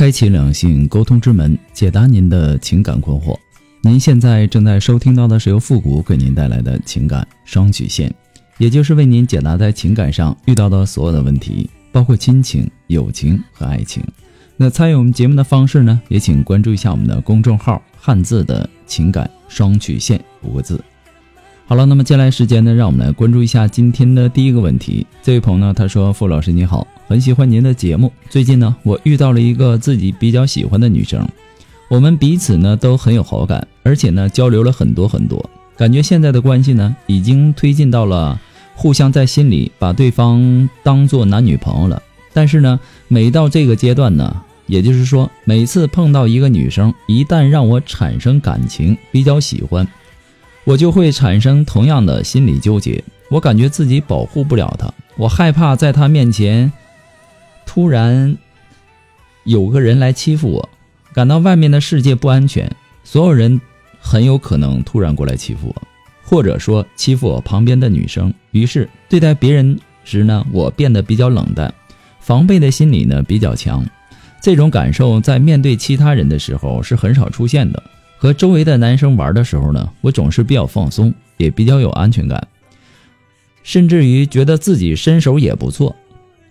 开启两性沟通之门，解答您的情感困惑。您现在正在收听到的是由复古给您带来的情感双曲线，也就是为您解答在情感上遇到的所有的问题，包括亲情、友情和爱情。那参与我们节目的方式呢，也请关注一下我们的公众号“汉字的情感双曲线”五个字。好了，那么接下来时间呢，让我们来关注一下今天的第一个问题。这位朋友呢，他说：“傅老师你好。”很喜欢您的节目。最近呢，我遇到了一个自己比较喜欢的女生，我们彼此呢都很有好感，而且呢交流了很多很多，感觉现在的关系呢已经推进到了互相在心里把对方当做男女朋友了。但是呢，每到这个阶段呢，也就是说，每次碰到一个女生，一旦让我产生感情，比较喜欢，我就会产生同样的心理纠结。我感觉自己保护不了他，我害怕在他面前。突然，有个人来欺负我，感到外面的世界不安全，所有人很有可能突然过来欺负我，或者说欺负我旁边的女生。于是对待别人时呢，我变得比较冷淡，防备的心理呢比较强。这种感受在面对其他人的时候是很少出现的。和周围的男生玩的时候呢，我总是比较放松，也比较有安全感，甚至于觉得自己身手也不错。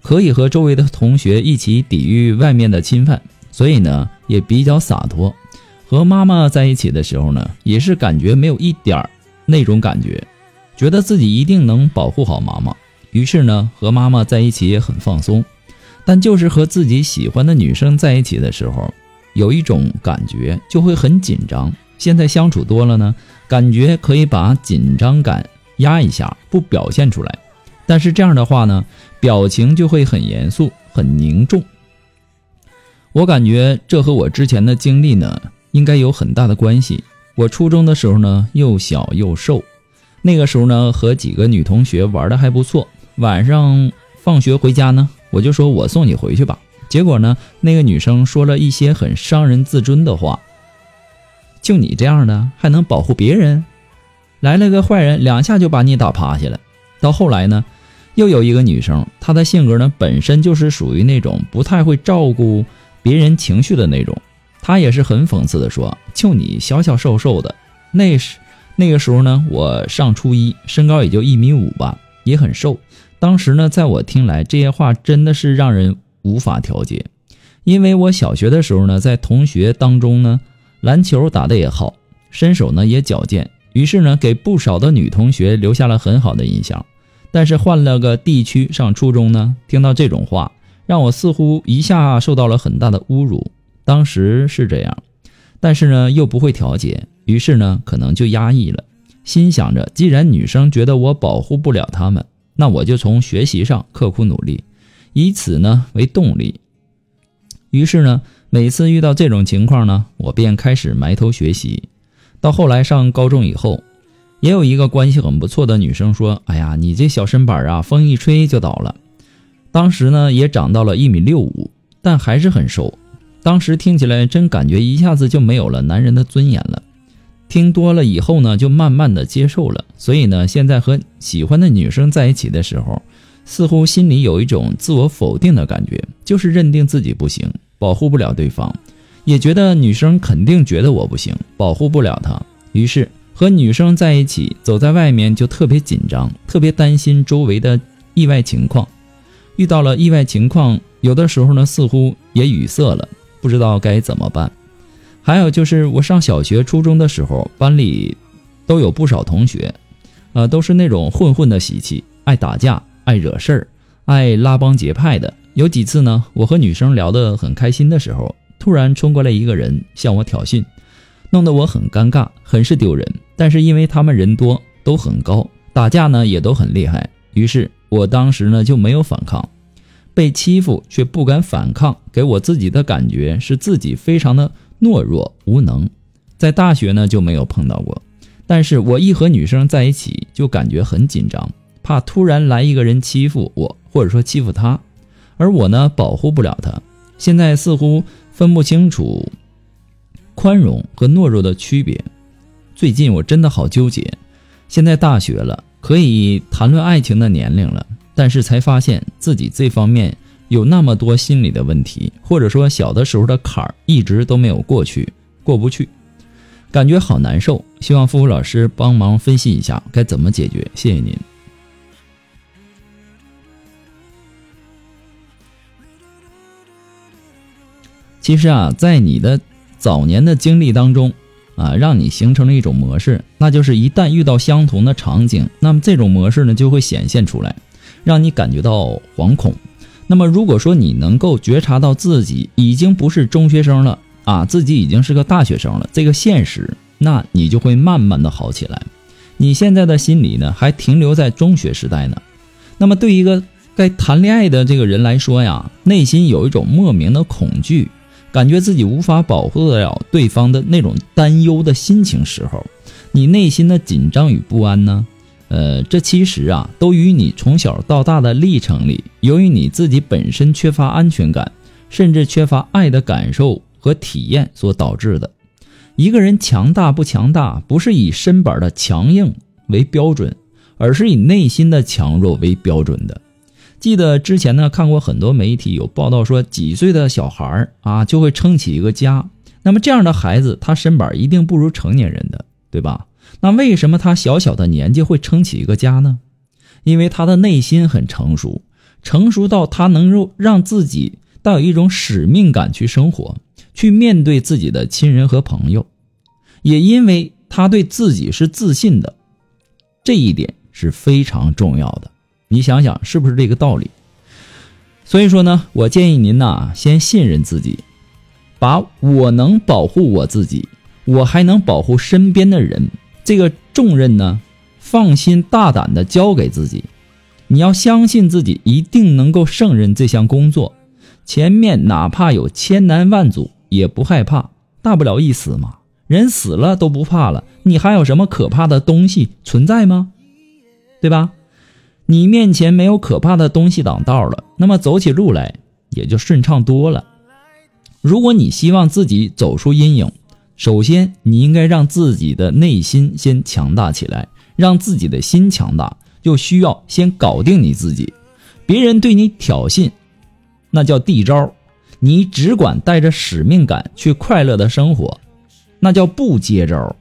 可以和周围的同学一起抵御外面的侵犯，所以呢也比较洒脱。和妈妈在一起的时候呢，也是感觉没有一点儿那种感觉，觉得自己一定能保护好妈妈。于是呢和妈妈在一起也很放松。但就是和自己喜欢的女生在一起的时候，有一种感觉就会很紧张。现在相处多了呢，感觉可以把紧张感压一下，不表现出来。但是这样的话呢，表情就会很严肃、很凝重。我感觉这和我之前的经历呢，应该有很大的关系。我初中的时候呢，又小又瘦，那个时候呢，和几个女同学玩的还不错。晚上放学回家呢，我就说我送你回去吧。结果呢，那个女生说了一些很伤人自尊的话。就你这样的，还能保护别人？来了个坏人，两下就把你打趴下了。到后来呢？又有一个女生，她的性格呢本身就是属于那种不太会照顾别人情绪的那种。她也是很讽刺的说：“就你小小瘦瘦的，那时那个时候呢，我上初一，身高也就一米五吧，也很瘦。当时呢，在我听来，这些话真的是让人无法调节。因为我小学的时候呢，在同学当中呢，篮球打得也好，身手呢也矫健，于是呢，给不少的女同学留下了很好的印象。”但是换了个地区上初中呢，听到这种话，让我似乎一下受到了很大的侮辱。当时是这样，但是呢又不会调节，于是呢可能就压抑了，心想着既然女生觉得我保护不了她们，那我就从学习上刻苦努力，以此呢为动力。于是呢每次遇到这种情况呢，我便开始埋头学习。到后来上高中以后。也有一个关系很不错的女生说：“哎呀，你这小身板啊，风一吹就倒了。”当时呢，也长到了一米六五，但还是很瘦。当时听起来真感觉一下子就没有了男人的尊严了。听多了以后呢，就慢慢的接受了。所以呢，现在和喜欢的女生在一起的时候，似乎心里有一种自我否定的感觉，就是认定自己不行，保护不了对方，也觉得女生肯定觉得我不行，保护不了她，于是。和女生在一起，走在外面就特别紧张，特别担心周围的意外情况。遇到了意外情况，有的时候呢，似乎也语塞了，不知道该怎么办。还有就是我上小学、初中的时候，班里都有不少同学，呃，都是那种混混的习气，爱打架、爱惹事儿、爱拉帮结派的。有几次呢，我和女生聊得很开心的时候，突然冲过来一个人向我挑衅。弄得我很尴尬，很是丢人。但是因为他们人多，都很高，打架呢也都很厉害，于是我当时呢就没有反抗，被欺负却不敢反抗，给我自己的感觉是自己非常的懦弱无能。在大学呢就没有碰到过，但是我一和女生在一起就感觉很紧张，怕突然来一个人欺负我，或者说欺负他，而我呢保护不了他。现在似乎分不清楚宽容和懦弱的区别。最近我真的好纠结。现在大学了，可以谈论爱情的年龄了，但是才发现自己这方面有那么多心理的问题，或者说小的时候的坎儿一直都没有过去，过不去，感觉好难受。希望付付老师帮忙分析一下该怎么解决，谢谢您。其实啊，在你的早年的经历当中，啊，让你形成了一种模式，那就是一旦遇到相同的场景，那么这种模式呢就会显现出来，让你感觉到惶恐。那么如果说你能够觉察到自己已经不是中学生了啊，自己已经是个大学生了，这个现实，那你就会慢慢的好起来。你现在的心理呢还停留在中学时代呢，那么对一个该谈恋爱的这个人来说呀，内心有一种莫名的恐惧。感觉自己无法保护得了对方的那种担忧的心情时候，你内心的紧张与不安呢？呃，这其实啊，都与你从小到大的历程里，由于你自己本身缺乏安全感，甚至缺乏爱的感受和体验所导致的。一个人强大不强大，不是以身板的强硬为标准，而是以内心的强弱为标准的。记得之前呢，看过很多媒体有报道说，几岁的小孩儿啊就会撑起一个家。那么这样的孩子，他身板一定不如成年人的，对吧？那为什么他小小的年纪会撑起一个家呢？因为他的内心很成熟，成熟到他能够让自己带有一种使命感去生活，去面对自己的亲人和朋友。也因为他对自己是自信的，这一点是非常重要的。你想想是不是这个道理？所以说呢，我建议您呐，先信任自己，把我能保护我自己，我还能保护身边的人这个重任呢，放心大胆的交给自己。你要相信自己一定能够胜任这项工作，前面哪怕有千难万阻也不害怕，大不了一死嘛。人死了都不怕了，你还有什么可怕的东西存在吗？对吧？你面前没有可怕的东西挡道了，那么走起路来也就顺畅多了。如果你希望自己走出阴影，首先你应该让自己的内心先强大起来。让自己的心强大，就需要先搞定你自己。别人对你挑衅，那叫地招；你只管带着使命感去快乐的生活，那叫不接招。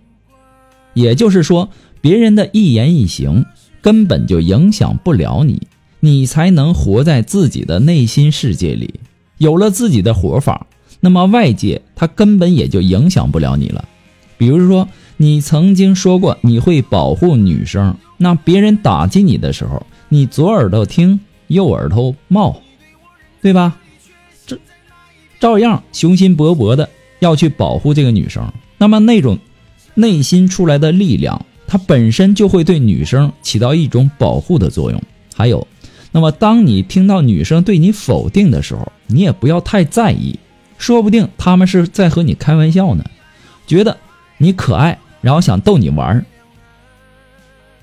也就是说，别人的一言一行。根本就影响不了你，你才能活在自己的内心世界里。有了自己的活法，那么外界它根本也就影响不了你了。比如说，你曾经说过你会保护女生，那别人打击你的时候，你左耳朵听，右耳朵冒，对吧？这照样雄心勃勃的要去保护这个女生。那么那种内心出来的力量。它本身就会对女生起到一种保护的作用。还有，那么当你听到女生对你否定的时候，你也不要太在意，说不定他们是在和你开玩笑呢，觉得你可爱，然后想逗你玩儿。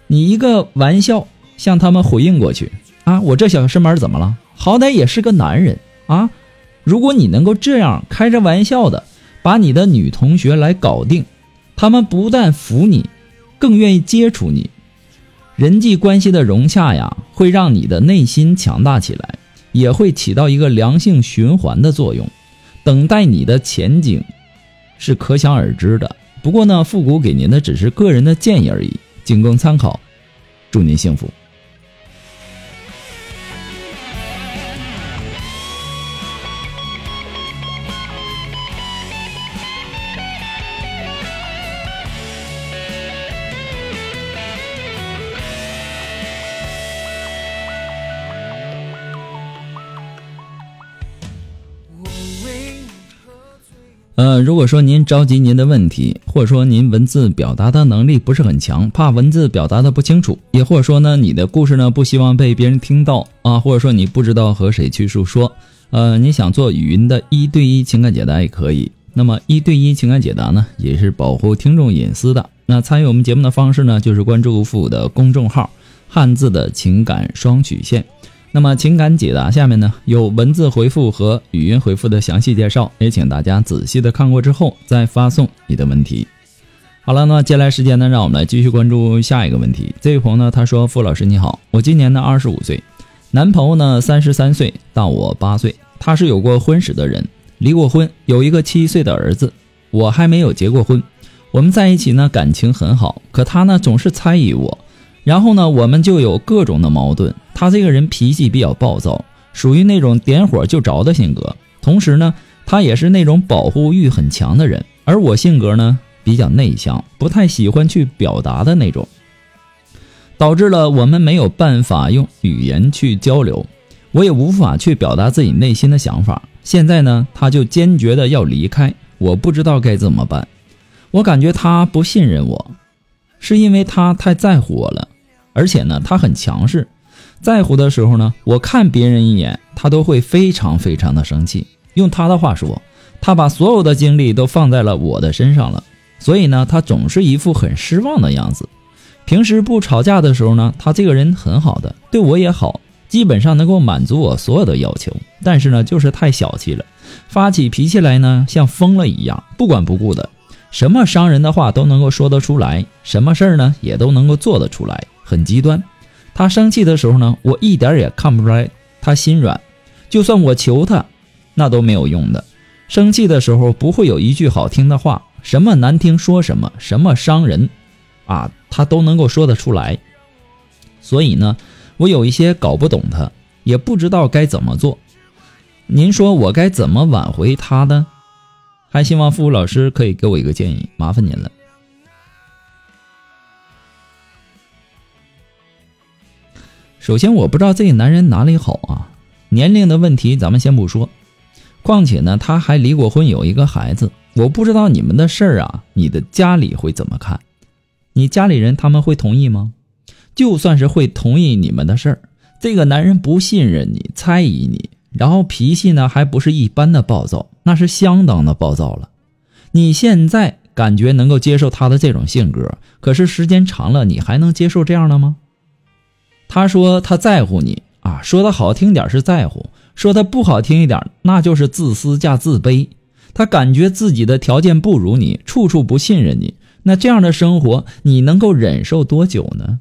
你一个玩笑向他们回应过去啊，我这小身板怎么了？好歹也是个男人啊！如果你能够这样开着玩笑的把你的女同学来搞定，他们不但服你。更愿意接触你，人际关系的融洽呀，会让你的内心强大起来，也会起到一个良性循环的作用。等待你的前景是可想而知的。不过呢，复古给您的只是个人的建议而已，仅供参考。祝您幸福。如果说您着急您的问题，或者说您文字表达的能力不是很强，怕文字表达的不清楚，也或者说呢，你的故事呢不希望被别人听到啊，或者说你不知道和谁去诉说，呃，你想做语音的一对一情感解答也可以。那么一对一情感解答呢，也是保护听众隐私的。那参与我们节目的方式呢，就是关注付的公众号“汉字的情感双曲线”。那么情感解答下面呢有文字回复和语音回复的详细介绍，也请大家仔细的看过之后再发送你的问题。好了，那接下来时间呢，让我们来继续关注下一个问题。这位朋友呢，他说：“傅老师你好，我今年呢二十五岁，男朋友呢三十三岁，大我八岁，他是有过婚史的人，离过婚，有一个七岁的儿子。我还没有结过婚，我们在一起呢感情很好，可他呢总是猜疑我。”然后呢，我们就有各种的矛盾。他这个人脾气比较暴躁，属于那种点火就着的性格。同时呢，他也是那种保护欲很强的人。而我性格呢比较内向，不太喜欢去表达的那种，导致了我们没有办法用语言去交流，我也无法去表达自己内心的想法。现在呢，他就坚决的要离开，我不知道该怎么办。我感觉他不信任我，是因为他太在乎我了。而且呢，他很强势，在乎的时候呢，我看别人一眼，他都会非常非常的生气。用他的话说，他把所有的精力都放在了我的身上了，所以呢，他总是一副很失望的样子。平时不吵架的时候呢，他这个人很好的，对我也好，基本上能够满足我所有的要求。但是呢，就是太小气了，发起脾气来呢，像疯了一样，不管不顾的，什么伤人的话都能够说得出来，什么事儿呢，也都能够做得出来。很极端，他生气的时候呢，我一点也看不出来他心软，就算我求他，那都没有用的。生气的时候不会有一句好听的话，什么难听说什么，什么伤人，啊，他都能够说得出来。所以呢，我有一些搞不懂他，也不知道该怎么做。您说我该怎么挽回他呢？还希望付老师可以给我一个建议，麻烦您了。首先，我不知道这个男人哪里好啊，年龄的问题咱们先不说，况且呢，他还离过婚，有一个孩子。我不知道你们的事儿啊，你的家里会怎么看？你家里人他们会同意吗？就算是会同意你们的事儿，这个男人不信任你，猜疑你，然后脾气呢还不是一般的暴躁，那是相当的暴躁了。你现在感觉能够接受他的这种性格，可是时间长了，你还能接受这样的吗？他说他在乎你啊，说的好听点是在乎，说的不好听一点，那就是自私加自卑。他感觉自己的条件不如你，处处不信任你。那这样的生活，你能够忍受多久呢？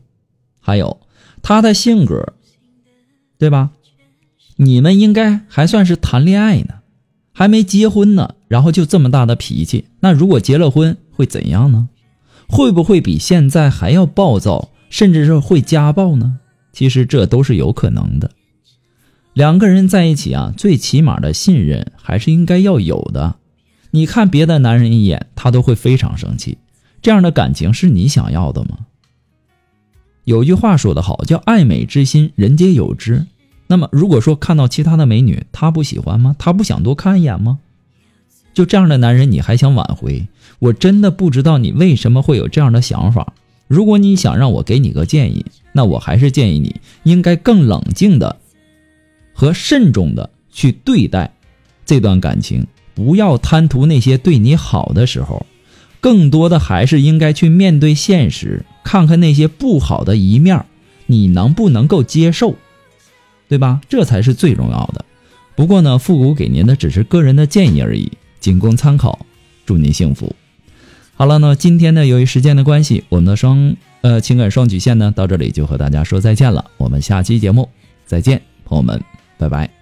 还有他的性格，对吧？你们应该还算是谈恋爱呢，还没结婚呢，然后就这么大的脾气。那如果结了婚会怎样呢？会不会比现在还要暴躁，甚至是会家暴呢？其实这都是有可能的。两个人在一起啊，最起码的信任还是应该要有的。你看别的男人一眼，他都会非常生气。这样的感情是你想要的吗？有句话说得好，叫“爱美之心，人皆有之”。那么，如果说看到其他的美女，他不喜欢吗？他不想多看一眼吗？就这样的男人，你还想挽回？我真的不知道你为什么会有这样的想法。如果你想让我给你个建议，那我还是建议你应该更冷静的和慎重的去对待这段感情，不要贪图那些对你好的时候，更多的还是应该去面对现实，看看那些不好的一面，你能不能够接受，对吧？这才是最重要的。不过呢，复古给您的只是个人的建议而已，仅供参考。祝您幸福。好了，那今天呢，由于时间的关系，我们的双呃情感双曲线呢，到这里就和大家说再见了。我们下期节目再见，朋友们，拜拜。